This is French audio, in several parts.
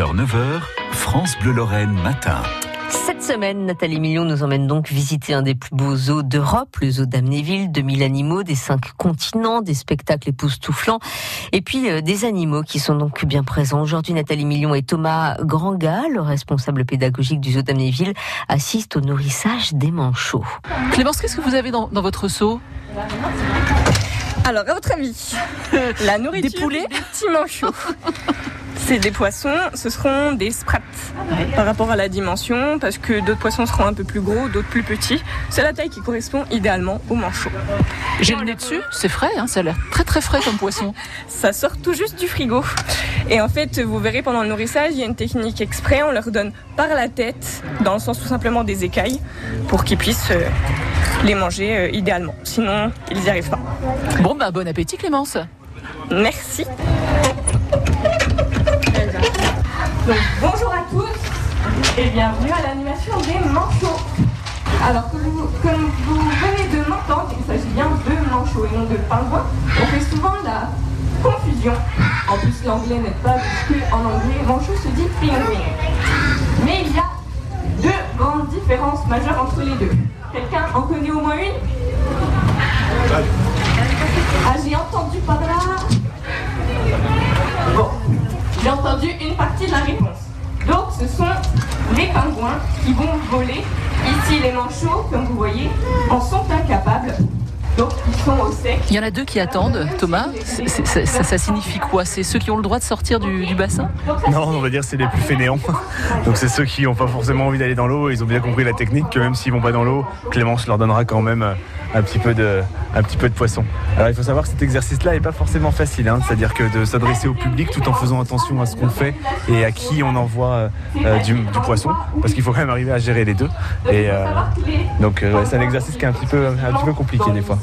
9h, France Bleu Lorraine matin. Cette semaine, Nathalie Million nous emmène donc visiter un des plus beaux zoos d'Europe, le zoo d'Amnéville, 2000 animaux des cinq continents, des spectacles époustouflants, et puis euh, des animaux qui sont donc bien présents. Aujourd'hui, Nathalie Million et Thomas Granga, le responsable pédagogique du zoo d'Amnéville, assistent au nourrissage des manchots. Clémence, qu'est-ce que vous avez dans, dans votre seau? Alors, à votre avis, la nourriture Des poulets? des petits manchots. C'est des poissons, ce seront des sprats par rapport à la dimension, parce que d'autres poissons seront un peu plus gros, d'autres plus petits. C'est la taille qui correspond idéalement au manchot. J'ai le nez dessus, c'est frais, hein, ça a l'air très très frais comme poisson. Ça sort tout juste du frigo. Et en fait, vous verrez pendant le nourrissage, il y a une technique exprès, on leur donne par la tête, dans le sens tout simplement des écailles, pour qu'ils puissent euh, les manger euh, idéalement. Sinon, ils n'y arrivent pas. Bon, bah bon appétit Clémence. Merci. Donc, bonjour à tous et bienvenue à l'animation des manchots. Alors, comme vous, comme vous venez de m'entendre, il s'agit bien de manchots et non de pingouins. On fait souvent la confusion. En plus, l'anglais n'est pas puisque en anglais, manchot se dit penguin. Mais il y a deux grandes différences majeures entre les deux. Quelqu'un en connaît au moins une? Ah, j'ai entendu par là. Une partie de la réponse. Donc, ce sont les pingouins qui vont voler. Ici, les manchots, comme vous voyez, en sont incapables. Donc, ils sont au sec. Il y en a deux qui attendent, Thomas. C'est- c'est- c'est- ça, ça signifie quoi? C'est ceux qui ont le droit de sortir du, du bassin? Non, on va dire c'est les plus fainéants. Donc c'est ceux qui n'ont pas forcément envie d'aller dans l'eau. Ils ont bien compris la technique que même s'ils vont pas dans l'eau, Clémence leur donnera quand même euh, un petit peu de, un petit peu de poisson. Alors il faut savoir que cet exercice-là est pas forcément facile. hein. C'est-à-dire que de s'adresser au public tout en faisant attention à ce qu'on fait et à qui on envoie euh, euh, du, du poisson, parce qu'il faut quand même arriver à gérer les deux. Et euh, donc ouais, c'est un exercice qui est un petit peu, un petit peu compliqué des fois.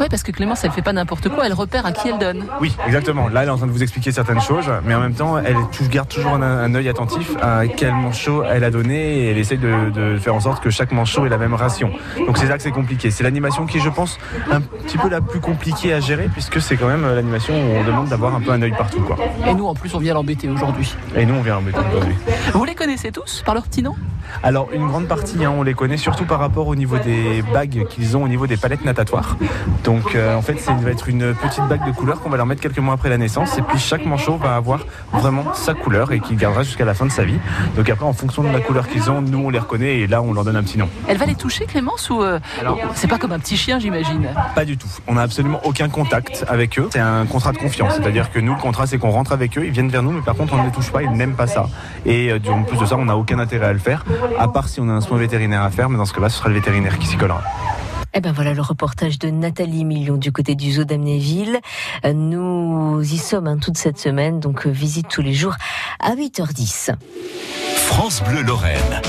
Oui, parce que Clémence, elle fait pas n'importe quoi, elle repère à qui elle donne. Oui, exactement. Là, elle est en train de vous expliquer certaines choses, mais en même temps, elle garde toujours un, un œil attentif à quel manchot elle a donné et elle essaye de, de faire en sorte que chaque manchot ait la même ration. Donc c'est là que c'est compliqué. C'est l'animation qui je pense, un petit peu la plus compliquée à gérer, puisque c'est quand même euh, l'animation où on demande d'avoir un peu un œil partout. Quoi. Et nous, en plus, on vient l'embêter aujourd'hui. Et nous, on vient embêter aujourd'hui. Vous les connaissez tous par leur petit nom? Alors une grande partie, hein, on les connaît surtout par rapport au niveau des bagues qu'ils ont au niveau des palettes natatoires. Donc euh, en fait, ça va être une petite bague de couleur qu'on va leur mettre quelques mois après la naissance. Et puis chaque manchot va avoir vraiment sa couleur et qu'il gardera jusqu'à la fin de sa vie. Donc après, en fonction de la couleur qu'ils ont, nous on les reconnaît et là on leur donne un petit nom. Elle va les toucher, Clémence, ou euh, c'est pas comme un petit chien, j'imagine? Pas du tout. On n'a absolument aucun contact avec eux. C'est un contrat de confiance. C'est-à-dire que nous, le contrat, c'est qu'on rentre avec eux, ils viennent vers nous, mais par contre, on ne les touche pas, ils n'aiment pas ça. Et euh, en plus de ça, on n'a aucun intérêt à le faire, à part si on a un soin vétérinaire à faire, mais dans ce cas-là, ce sera le vétérinaire qui s'y collera. Eh ben voilà le reportage de Nathalie Million du côté du zoo d'Amnéville. Euh, Nous y sommes hein, toute cette semaine, donc euh, visite tous les jours à 8h10. France Bleu Lorraine.